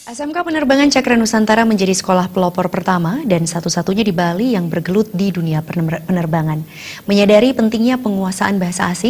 SMK Penerbangan Cakra Nusantara menjadi sekolah pelopor pertama dan satu-satunya di Bali yang bergelut di dunia penerbangan. Menyadari pentingnya penguasaan bahasa asing,